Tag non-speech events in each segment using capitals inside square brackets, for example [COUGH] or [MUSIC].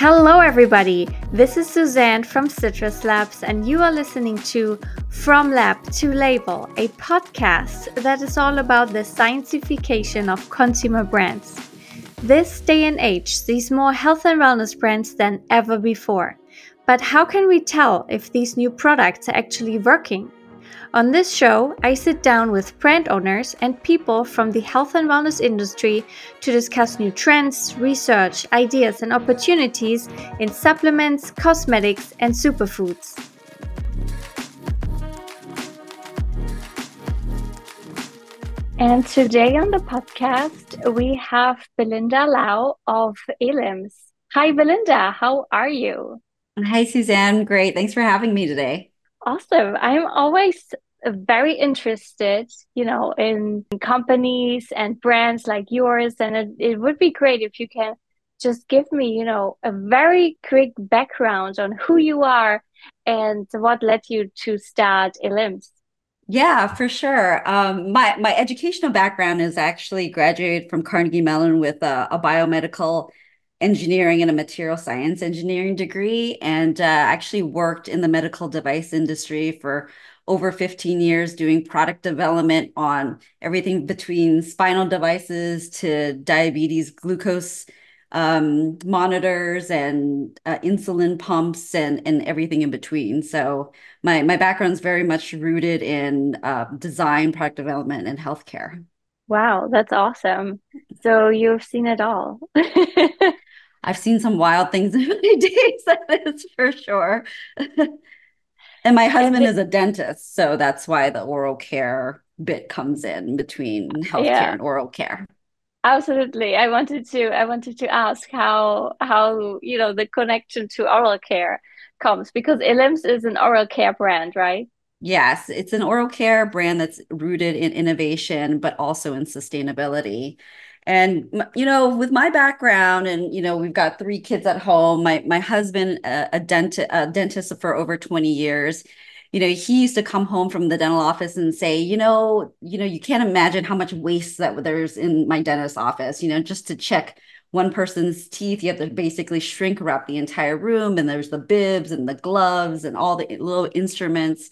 Hello, everybody. This is Suzanne from Citrus Labs, and you are listening to From Lab to Label, a podcast that is all about the scientification of consumer brands. This day and age sees more health and wellness brands than ever before. But how can we tell if these new products are actually working? On this show, I sit down with brand owners and people from the health and wellness industry to discuss new trends, research, ideas, and opportunities in supplements, cosmetics, and superfoods. And today on the podcast, we have Belinda Lau of Elims. Hi, Belinda. How are you? Hi, Suzanne. Great. Thanks for having me today. Awesome. I'm always very interested, you know, in companies and brands like yours. And it, it would be great if you can just give me, you know, a very quick background on who you are and what led you to start Elims. Yeah, for sure. Um, my my educational background is actually graduated from Carnegie Mellon with a, a biomedical engineering and a material science engineering degree, and uh, actually worked in the medical device industry for over 15 years doing product development on everything between spinal devices to diabetes glucose um, monitors and uh, insulin pumps and and everything in between. So my my background is very much rooted in uh, design, product development, and healthcare. Wow, that's awesome. So you've seen it all. [LAUGHS] I've seen some wild things in my [LAUGHS] days, that is for sure. [LAUGHS] And my husband is a dentist, so that's why the oral care bit comes in between healthcare yeah. and oral care. Absolutely. I wanted to I wanted to ask how how you know the connection to oral care comes because Elims is an oral care brand, right? Yes, it's an oral care brand that's rooted in innovation but also in sustainability. And you know with my background and you know we've got three kids at home my my husband uh, a, a dentist a dentist for over 20 years. You know he used to come home from the dental office and say you know you know you can't imagine how much waste that there's in my dentist office you know just to check one person's teeth you have to basically shrink wrap the entire room and there's the bibs and the gloves and all the little instruments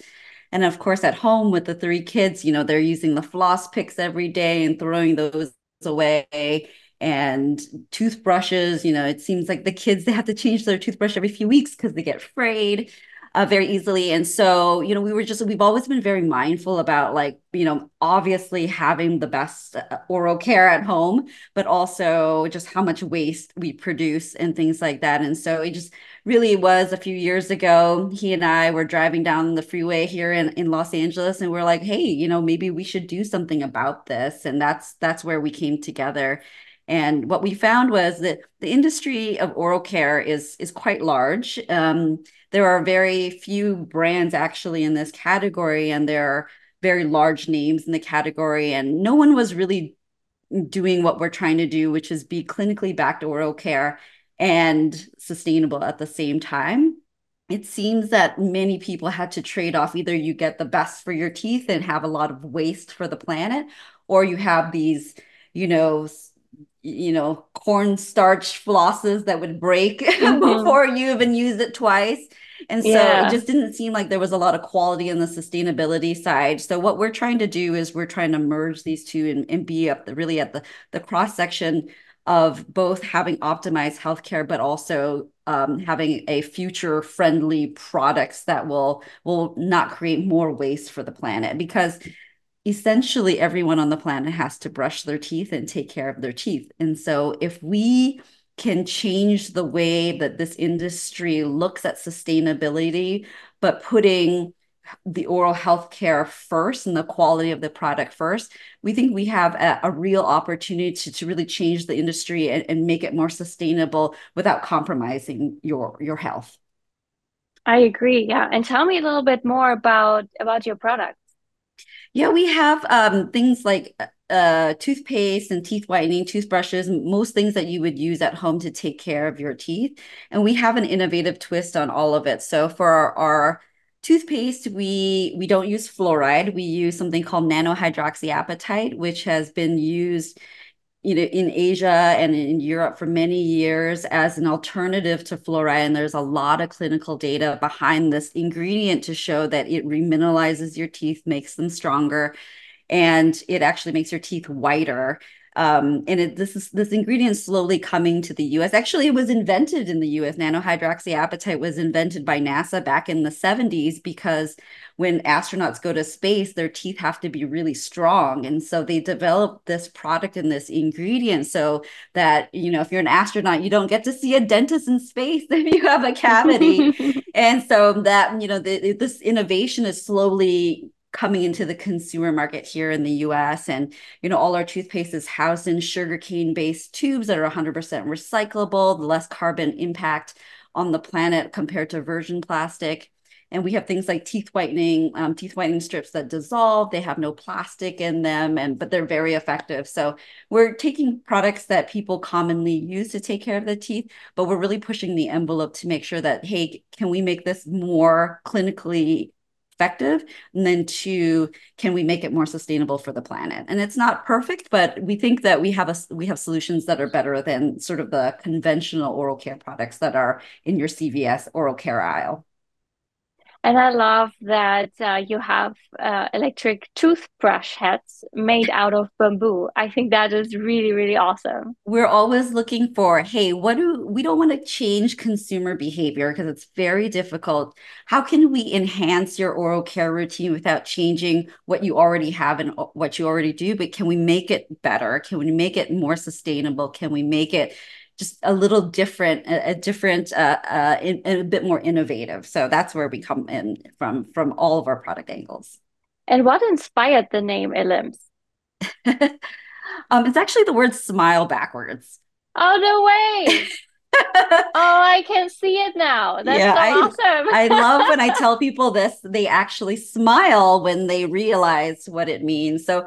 and of course at home with the three kids you know they're using the floss picks every day and throwing those away. And toothbrushes you know it seems like the kids they have to change their toothbrush every few weeks because they get frayed uh, very easily. And so you know we were just we've always been very mindful about like you know obviously having the best uh, oral care at home but also just how much waste we produce and things like that. And so it just really was a few years ago he and i were driving down the freeway here in, in los angeles and we're like hey you know maybe we should do something about this. And that's that's where we came together. And what we found was that the industry of oral care is is quite large. Um, there are very few brands actually in this category, and there are very large names in the category, and no one was really doing what we're trying to do, which is be clinically backed oral care and sustainable at the same time. It seems that many people had to trade off either you get the best for your teeth and have a lot of waste for the planet, or you have these, you know, you know, cornstarch flosses that would break [LAUGHS] mm-hmm. before you even use it twice. And so yeah. it just didn't seem like there was a lot of quality in the sustainability side. So what we're trying to do is we're trying to merge these two and, and be up the, really at the, the cross section of both having optimized healthcare, but also um, having a future friendly products that will will not create more waste for the planet. Because essentially everyone on the planet has to brush their teeth and take care of their teeth. And so if we can change the way that this industry looks at sustainability, but putting the oral health care first and the quality of the product first, we think we have a, a real opportunity to, to really change the industry and, and make it more sustainable without compromising your your health. I agree. Yeah. And tell me a little bit more about about your product. Yeah, we have um, things like uh, toothpaste and teeth whitening, toothbrushes, most things that you would use at home to take care of your teeth. And we have an innovative twist on all of it. So for our, our toothpaste, we we don't use fluoride. We use something called nanohydroxyapatite, which has been used you know, in Asia and in Europe for many years as an alternative to fluoride. And there's a lot of clinical data behind this ingredient to show that it remineralizes your teeth, makes them stronger, and it actually makes your teeth whiter. Um, and it, this is this ingredient slowly coming to the U.S. Actually, it was invented in the U.S. Nanohydroxyapatite was invented by NASA back in the 70s because when astronauts go to space, their teeth have to be really strong, and so they developed this product and this ingredient so that you know if you're an astronaut, you don't get to see a dentist in space [LAUGHS] if you have a cavity, [LAUGHS] and so that you know the, this innovation is slowly coming into the consumer market here in the US. And, you know, all our toothpaste is housed in sugarcane based tubes that are 100% recyclable, the less carbon impact on the planet compared to virgin plastic. And we have things like teeth whitening, um, teeth whitening strips that dissolve. They have no plastic in them, and but they're very effective. So we're taking products that people commonly use to take care of the teeth, but we're really pushing the envelope to make sure that hey, can we make this more clinically effective and then two can we make it more sustainable for the planet? And it's not perfect but we think that we have a we have solutions that are better than sort of the conventional oral care products that are in your cvs oral care aisle and I love that uh, you have uh, electric toothbrush heads made out of bamboo. I think that is really, really awesome. We're always looking for, hey, what do we don't want to change consumer behavior because it's very difficult. How can we enhance your oral care routine without changing what you already have and what you already do? But can we make it better? Can we make it more sustainable? Can we make it just a little different, a, a different, uh, uh, in, a bit more innovative. So that's where we come in from from all of our product angles. And what inspired the name Elims? [LAUGHS] um, it's actually the word smile backwards. Oh no way! [LAUGHS] oh, I can see it now. That's yeah, so I, awesome. I love when I tell [LAUGHS] people this, they actually smile when they realize what it means. So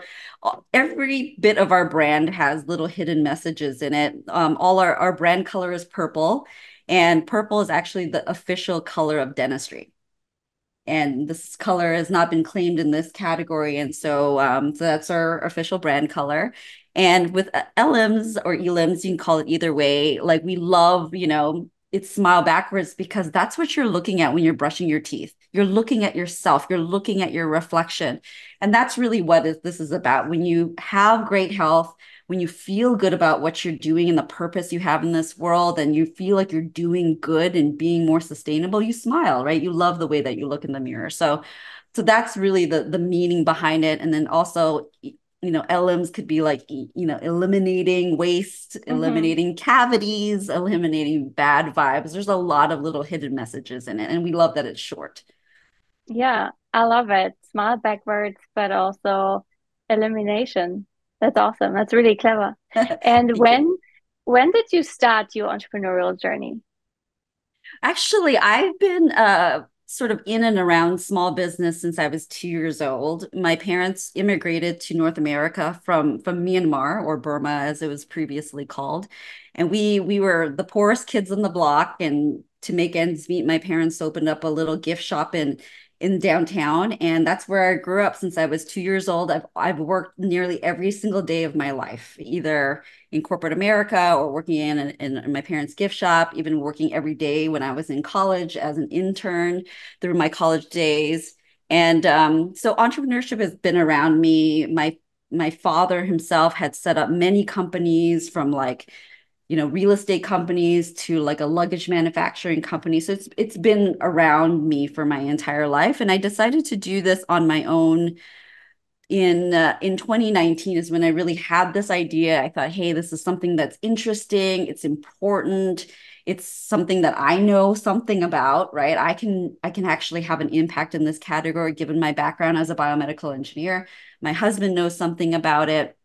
every bit of our brand has little hidden messages in it. Um, all our, our brand color is purple, and purple is actually the official color of dentistry and this color has not been claimed in this category and so um, so that's our official brand color and with uh, Elims or Elims, you can call it either way. Like we love, you know, it's smile backwards because that's what you're looking at when you're brushing your teeth. You're looking at yourself, you're looking at your reflection. And that's really what is, this is about. When you have great health, when you feel good about what you're doing and the purpose you have in this world, and you feel like you're doing good and being more sustainable, you smile, right? You love the way that you look in the mirror. So, so that's really the the meaning behind it. And then also you know, Elims could be like, you know, eliminating waste, mm-hmm. eliminating cavities, eliminating bad vibes. There's a lot of little hidden messages in it. And we love that it's short. Yeah, I love it. Smile backwards, but also elimination. That's awesome. That's really clever. [LAUGHS] And when when did you start your entrepreneurial journey? Actually, I've been uh sort of in and around small business since I was two years old. My parents immigrated to North America from from Myanmar or Burma, as it was previously called, and we we were the poorest kids on the block. And to make ends meet, my parents opened up a little gift shop in in downtown and that's where I grew up since I was 2 years old. I've I've worked nearly every single day of my life, either in corporate America or working in, in, my parents' gift shop, even working every day when I was in college as an intern through my college days. And um, so entrepreneurship has been around me. My my father himself had set up many companies from like you know real estate companies to like a luggage manufacturing company. So it's it's been around me for my entire life and i decided to do this on my own in uh, in 2019 is when i really had this idea. I thought hey this is something that's interesting. It's important. It's something that i know something about right? I can i can actually have an impact in this category given my background as a biomedical engineer. My husband knows something about it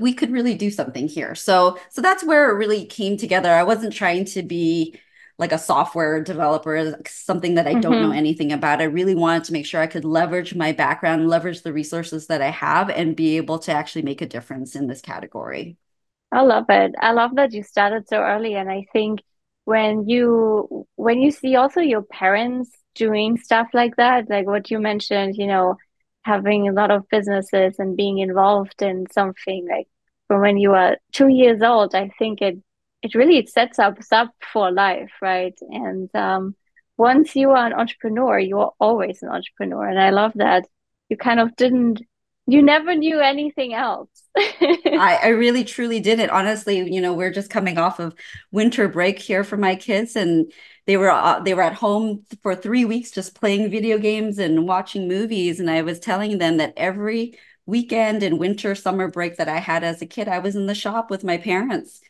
we could really do something here. So so that's where it really came together. I wasn't trying to be like a software developer, something that I don't mm-hmm. know anything about. I really wanted to make sure I could leverage my background, leverage the resources that I have, and be able to actually make a difference in this category. I love it. I love that you started so early. And I think when you when you see also your parents doing stuff like that, like what you mentioned, you know, having a lot of businesses and being involved in something like from when you are two years old, I think it it really sets us up for life, right? And um, once you are an entrepreneur, you are always an entrepreneur, and I love that you kind of didn't you never knew anything else. [LAUGHS] I, I really truly didn't. Honestly, you know, we're just coming off of winter break here for my kids, and they were uh, they were at home for three weeks just playing video games and watching movies. And I was telling them that every weekend and winter summer break that I had as a kid, I was in the shop with my parents.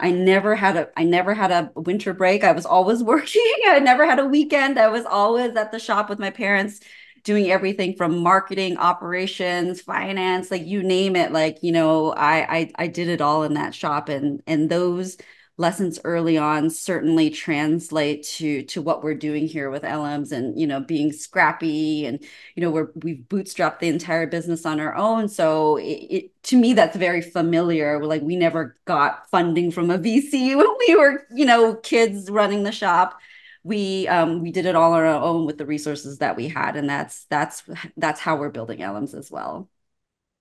I never had a I never had a winter break. I was always [LAUGHS] working. I never had a weekend. I was always at the shop with my parents doing everything from marketing, operations, finance, like you name it. Like, you know, I I, I did it all in that shop and and those lessons early on certainly translate to to what we're doing here with Elims and you know being scrappy and you know we're we've bootstrapped the entire business on our own. So it, it, to me that's very familiar. Like we never got funding from a VC [LAUGHS] when we were you know kids running the shop. We um we did it all on our own with the resources that we had and that's that's that's how we're building Elims as well.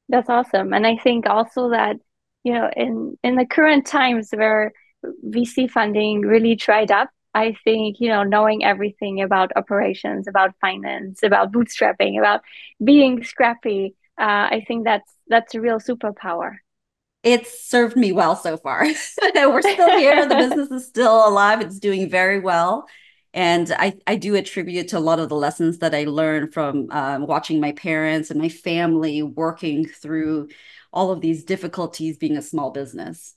That's awesome. And i think also that you know in in the current times where vc funding really dried up. I think you know knowing everything about operations about finance about bootstrapping about being scrappy uh, i think that's that's a real superpower. It's served me well so far. [LAUGHS] We're still here. The [LAUGHS] business is still alive. It's doing very well. And I, I do attribute to a lot of the lessons that I learned from um, watching my parents and my family working through all of these difficulties being a small business.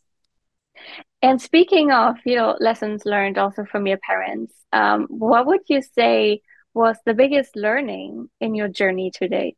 And speaking of, you know, lessons learned also from your parents, um, what would you say was the biggest learning in your journey today?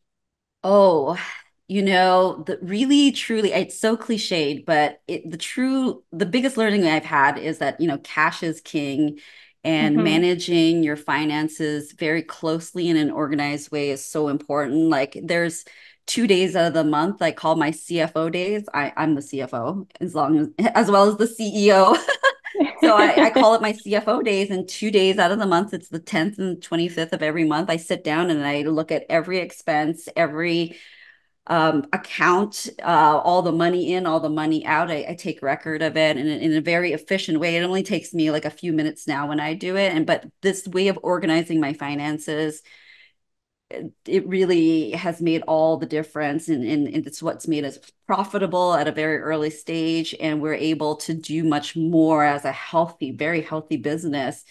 Oh, you know, the really truly, it's so cliched, but it, the true, the biggest learning I've had is that, you know, cash is king and mm-hmm. managing your finances very closely in an organized way is so important. Like there's two days out of the month I call my CFO days. I, I'm the CFO as long as [LAUGHS] as well as the CEO. [LAUGHS] so I, I, [LAUGHS] call it my CFO days, and two days out of the month, it's the 10th and 25th of every month. I sit down and I look at every expense, every um, account uh, all the money in, all the money out. I, I take record of it in, in a very efficient way. It only takes me like a few minutes now when I do it. And but this way of organizing my finances, it really has made all the difference and, and, and, it's what's made us profitable at a very early stage and we're able to do much more as a healthy very healthy business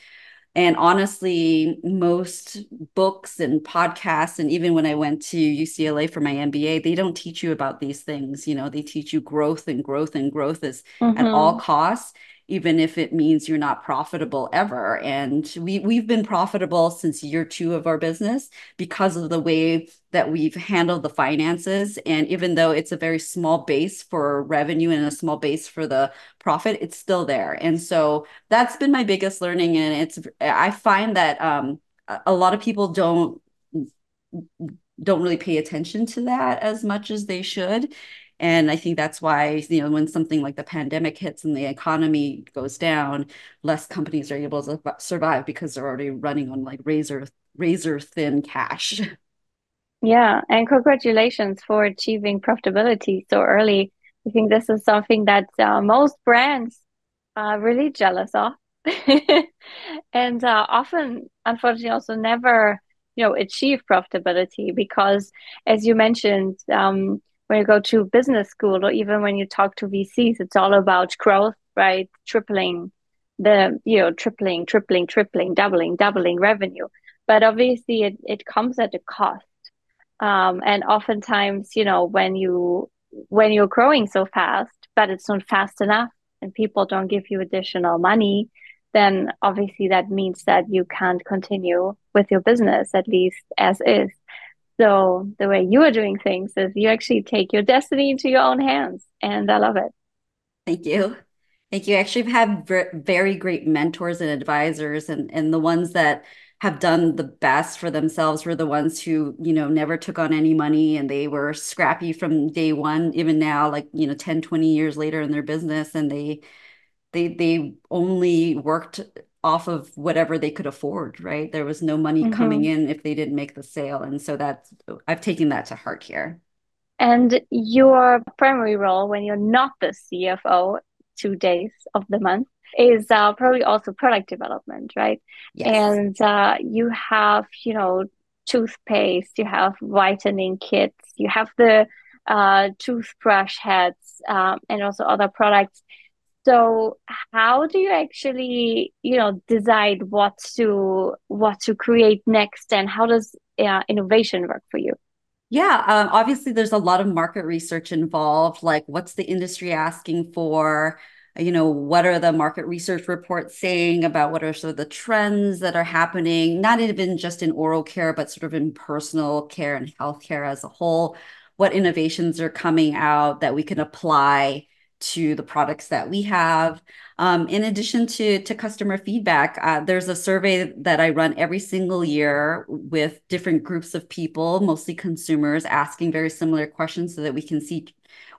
and honestly, most books and podcasts, and even when I went to UCLA for my MBA, they don't teach you about these things. You know, they teach you growth and growth and growth is mm-hmm. at all costs even if it means you're not profitable ever. And we we've been profitable since year two of our business because of the way that we've handled the finances. And even though it's a very small base for revenue and a small base for the profit, it's still there. And so that's been my biggest learning. And it's I find that um, a lot of people don't don't really pay attention to that as much as they should and I think that's why, you know, when something like the pandemic hits and the economy goes down, less companies are able to survive because they're already running on like razor razor thin cash. [LAUGHS] Yeah, and congratulations for achieving profitability so early. I think this is something that uh, most brands are really jealous of. [LAUGHS] and uh, often, unfortunately, also never, you know, achieve profitability because, as you mentioned, um, when you go to business school or even when you talk to VCs, it's all about growth, right? Tripling the, you know, tripling, tripling, tripling, doubling, doubling revenue. But obviously it, it comes at a cost. Um, and oftentimes, you know, when you when you're growing so fast, but it's not fast enough and people don't give you additional money, then obviously that means that you can't continue with your business at least as is. So the way you are doing things is you actually take your destiny into your own hands, and I love it. Thank you. Thank you. I Actually, I've very great mentors and advisors, and and the ones that have done the best for themselves were the ones who you know never took on any money and they were scrappy from day one even now like you know 10 20 years later in their business and they they they only worked off of whatever they could afford, right? There was no money mm-hmm. coming in if they didn't make the sale. And so that's, I've taken that to heart here. And your primary role when you're not the CFO, two days of the month, is uh, probably also product development, right? Yes. And uh, you have, you know, toothpaste, you have whitening kits, you have the uh, toothbrush heads, um, and also other products. So how do you actually, you know, decide what to what to create next, and how does uh, innovation work for you? Yeah, um, obviously there's a lot of market research involved. Like, what's the industry asking for? You know, what are the market research reports saying about what are sort of the trends that are happening, not even just in oral care, but sort of in personal care and healthcare as a whole? What innovations are coming out that we can apply to the products that we have? Um, in addition to, to customer feedback, uh, there's a survey that I run every single year with different groups of people, mostly consumers, asking very similar questions so that we can see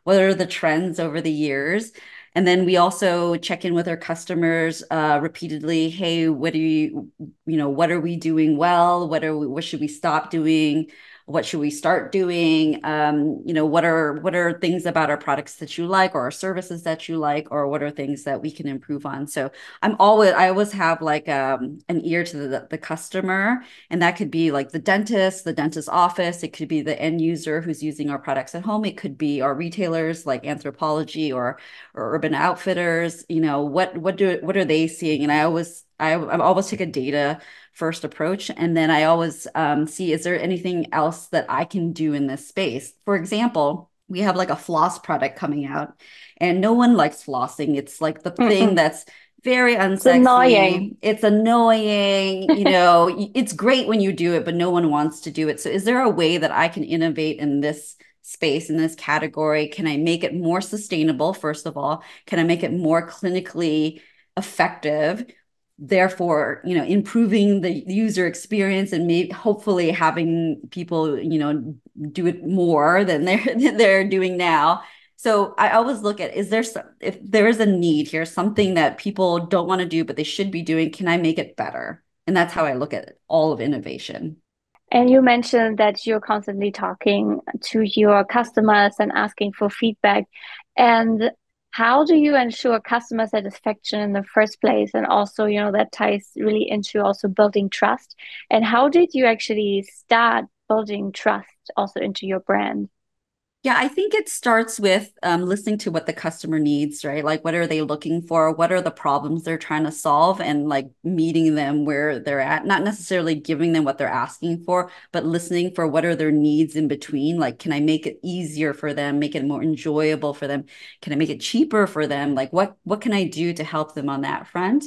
what are the trends over the years. And then we also check in with our customers uh, repeatedly. Hey, what are you, you know, what are we doing well? What are we, what should we stop doing? What should we start doing? Um, you know what are what are things about our products that you like or our services that you like or what are things that we can improve on? So i'm always i always have like um, an ear to the, the customer and that could be like the dentist the dentist office. It could be the end user who's using our products at home. It could be our retailers like Anthropologie or or urban outfitters. You know what what do what are they seeing? And i always I, I always take a data first approach. And then I always um, see, is there anything else that I can do in this space? For example, we have like a floss product coming out and no one likes flossing. It's like the thing that's very unsexy. It's annoying. It's annoying. You [LAUGHS] know, it's great when you do it, but no one wants to do it. So is there a way that I can innovate in this space in this category? Can I make it more sustainable? First of all, can I make it more clinically effective? Therefore you know improving the user experience and maybe hopefully having people you know do it more than they're [LAUGHS] than they're doing now. So i always look at is there some if there is a need here something that people don't want to do but they should be doing can i make it better? And that's how i look at all of innovation. And you mentioned that you're constantly talking to your customers and asking for feedback. And how do you ensure customer satisfaction in the first place? And also you know that ties really into also building trust. And how did you actually start building trust also into your brand yeah, I think it starts with um, listening to what the customer needs, right? Like, what are they looking for? What are the problems they're trying to solve? And like meeting them where they're at, not necessarily giving them what they're asking for, but listening for what are their needs in between. Like, can I make it easier for them, make it more enjoyable for them? Can I make it cheaper for them? Like, what what can I do to help them on that front?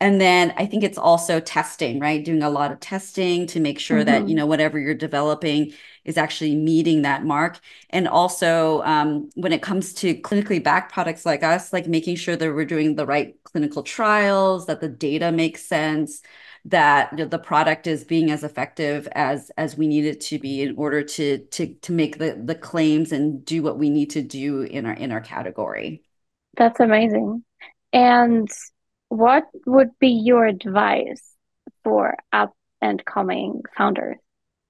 And then I think it's also testing, right? Doing a lot of testing to make sure mm-hmm. that, you mm-hmm. know, whatever you're developing is actually meeting that mark. And also um, when it comes to clinically backed products like us, like making sure that we're doing the right clinical trials, that the data makes sense, that you know, the product is being as effective as as we need it to be in order to to to make the the claims and do what we need to do in our in our category. That's amazing. And what would be your advice for up and coming founders?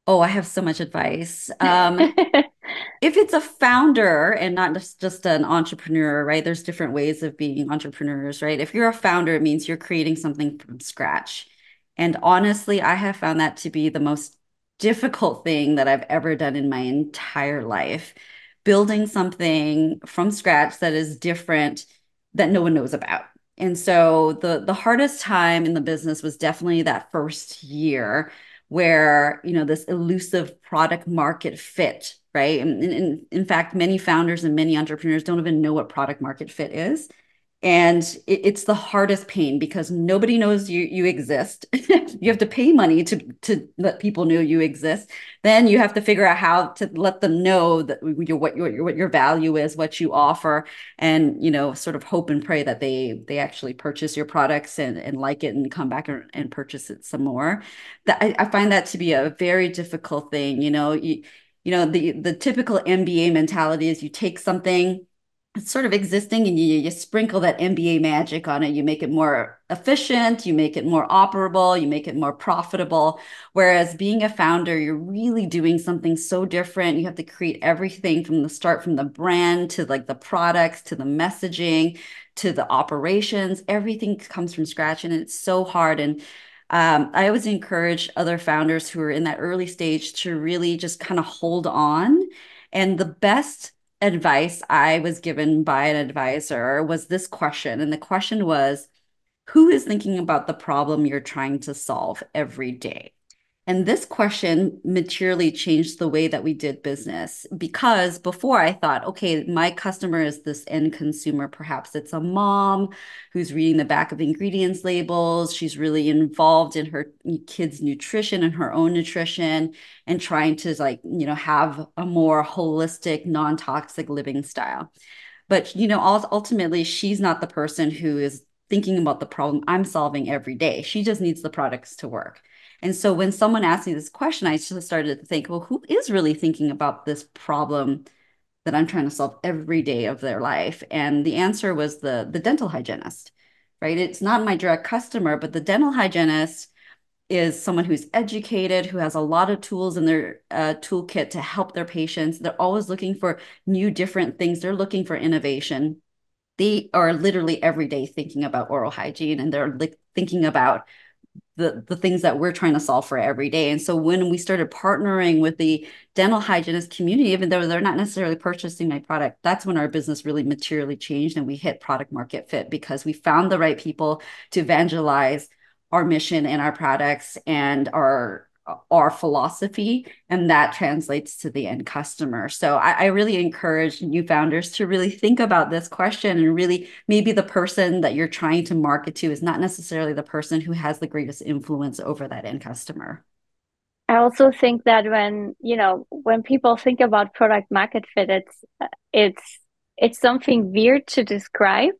Oh, I have so much advice. [LAUGHS] Um, [LAUGHS] if it's a founder and not just, just an entrepreneur, right? There's different ways of being entrepreneurs, right? If you're a founder, it means you're creating something from scratch. And honestly, I have found that to be the most difficult thing that I've ever done in my entire life. Building something from scratch that is different that no one knows about and so the the hardest time in the business was definitely that first year where, you know, this elusive product market fit, right? And, and in fact, many founders and many entrepreneurs don't even know what product market fit is and it, it's the hardest pain because nobody knows you you exist. [LAUGHS] You have to pay money to to let people know you exist. Then you have to figure out how to let them know that your what your what your value is what you offer and you know sort of hope and pray that they they actually purchase your products and and like it and come back and, and purchase it some more. That I, I find that to be a very difficult thing you know? You, you know the the typical MBA mentality is you take something it's sort of existing and you, you sprinkle that MBA magic on it. You make it more efficient, you make it more operable, you make it more profitable. Whereas being a founder, you're really doing something so different. You have to create everything from the start, from the brand to like the products to the messaging to the operations. Everything comes from scratch and it's so hard. And um, I always encourage other founders who are in that early stage to really just kind of hold on. And the best advice I was given by an advisor was this question. And the question was Who is thinking about the problem you're trying to solve every day? And this question materially changed the way that we did business because before I thought, okay, my customer is this end consumer. Perhaps it's a mom who's reading the back of ingredients labels. She's really involved in her kids' nutrition and her own nutrition and trying to, like, you know, have a more holistic, non toxic living style. But, you know, ultimately, she's not the person who is thinking about the problem I'm solving every day. She just needs the products to work. And so when someone asked me this question, I just started to think, well, who is really thinking about this problem that I'm trying to solve every day of their life? And the answer was the the dental hygienist, right? It's not my direct customer, but the dental hygienist is someone who's educated, who has a lot of tools in their uh, toolkit to help their patients. They're always looking for new, different things. They're looking for innovation. They are literally every day thinking about oral hygiene and they're like thinking about the the things that we're trying to solve for every day. And so when we started partnering with the dental hygienist community, even though they're not necessarily purchasing my product, that's when our business really materially changed and we hit product market fit because we found the right people to evangelize our mission and our products and our our philosophy and that translates to the end customer. So I, I, really encourage new founders to really think about this question and really maybe the person that you're trying to market to is not necessarily the person who has the greatest influence over that end customer. I also think that when you know when people think about product market fit it's it's it's something weird to describe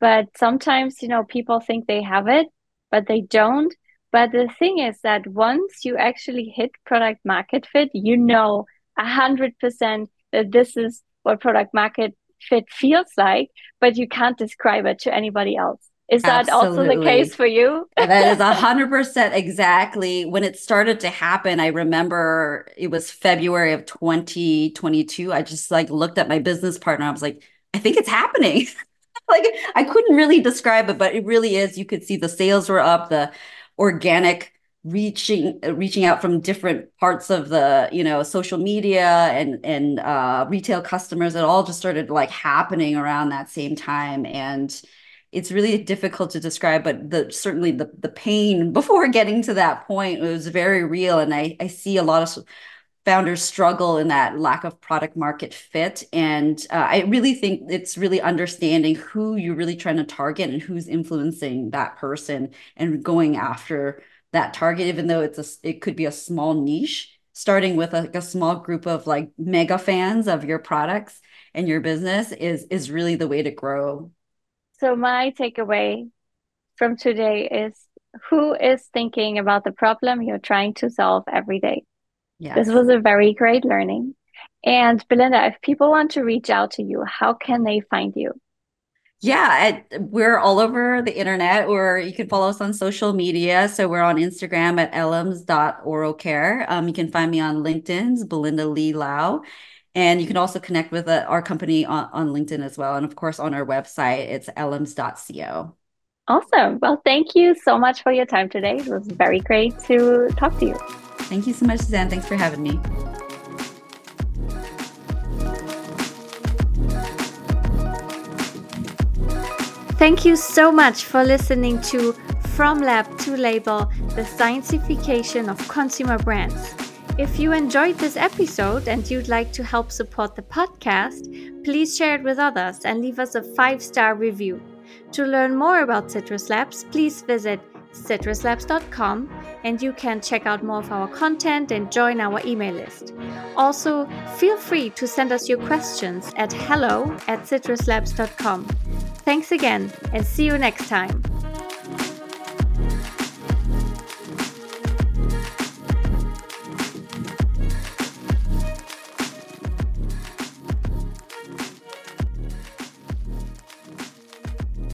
but sometimes you know people think they have it but they don't but the thing is that once you actually hit product market fit, you know a hundred percent that this is what product market fit feels like, but you can't describe it to anybody else. Is that Absolutely. also the case for you? that is a [LAUGHS] hundred percent exactly. When it started to happen, I remember it was February of 2022. I just like looked at my business partner. I was like, I think it's happening. [LAUGHS] like I couldn't really describe it, but it really is. You could see the sales were up, the organic reaching reaching out from different parts of the you know social media and and uh, retail customers. It all just started like happening around that same time. And it's really difficult to describe but the certainly the the pain [LAUGHS] before getting to that point was very real. And i i see a lot of founders struggle in that lack of product market fit. And uh, i really think it's really understanding who you're really trying to target and who's influencing that person and going after that target even though it's a it could be a small niche starting with a, a small group of like mega fans of your products and your business is is really the way to grow. So my takeaway from today is who is thinking about the problem you're trying to solve every day Yes. This was a very great learning. And Belinda, if people want to reach out to you, how can they find you? Yeah, we're all over the internet, or you can follow us on social media. So we're on Instagram at elims.oralcare. Um, you can find me on LinkedIn's Belinda Lee Lau. And you can also connect with uh, our company on, on LinkedIn as well. And of course, on our website, it's elims.co. Awesome. Well, thank you so much for your time today. It was very great to talk to you. Thank you so much, Suzanne. Thanks for having me. Thank you so much for listening to From Lab to Label, the scientification of consumer brands. If you enjoyed this episode and you'd like to help support the podcast, please share it with others and leave us a five star review. To learn more about Citrus Labs, please visit citruslabs.com and you can check out more of our content and join our email list. Also, feel free to send us your questions at hello at citruslabs.com. Thanks again and see you next time.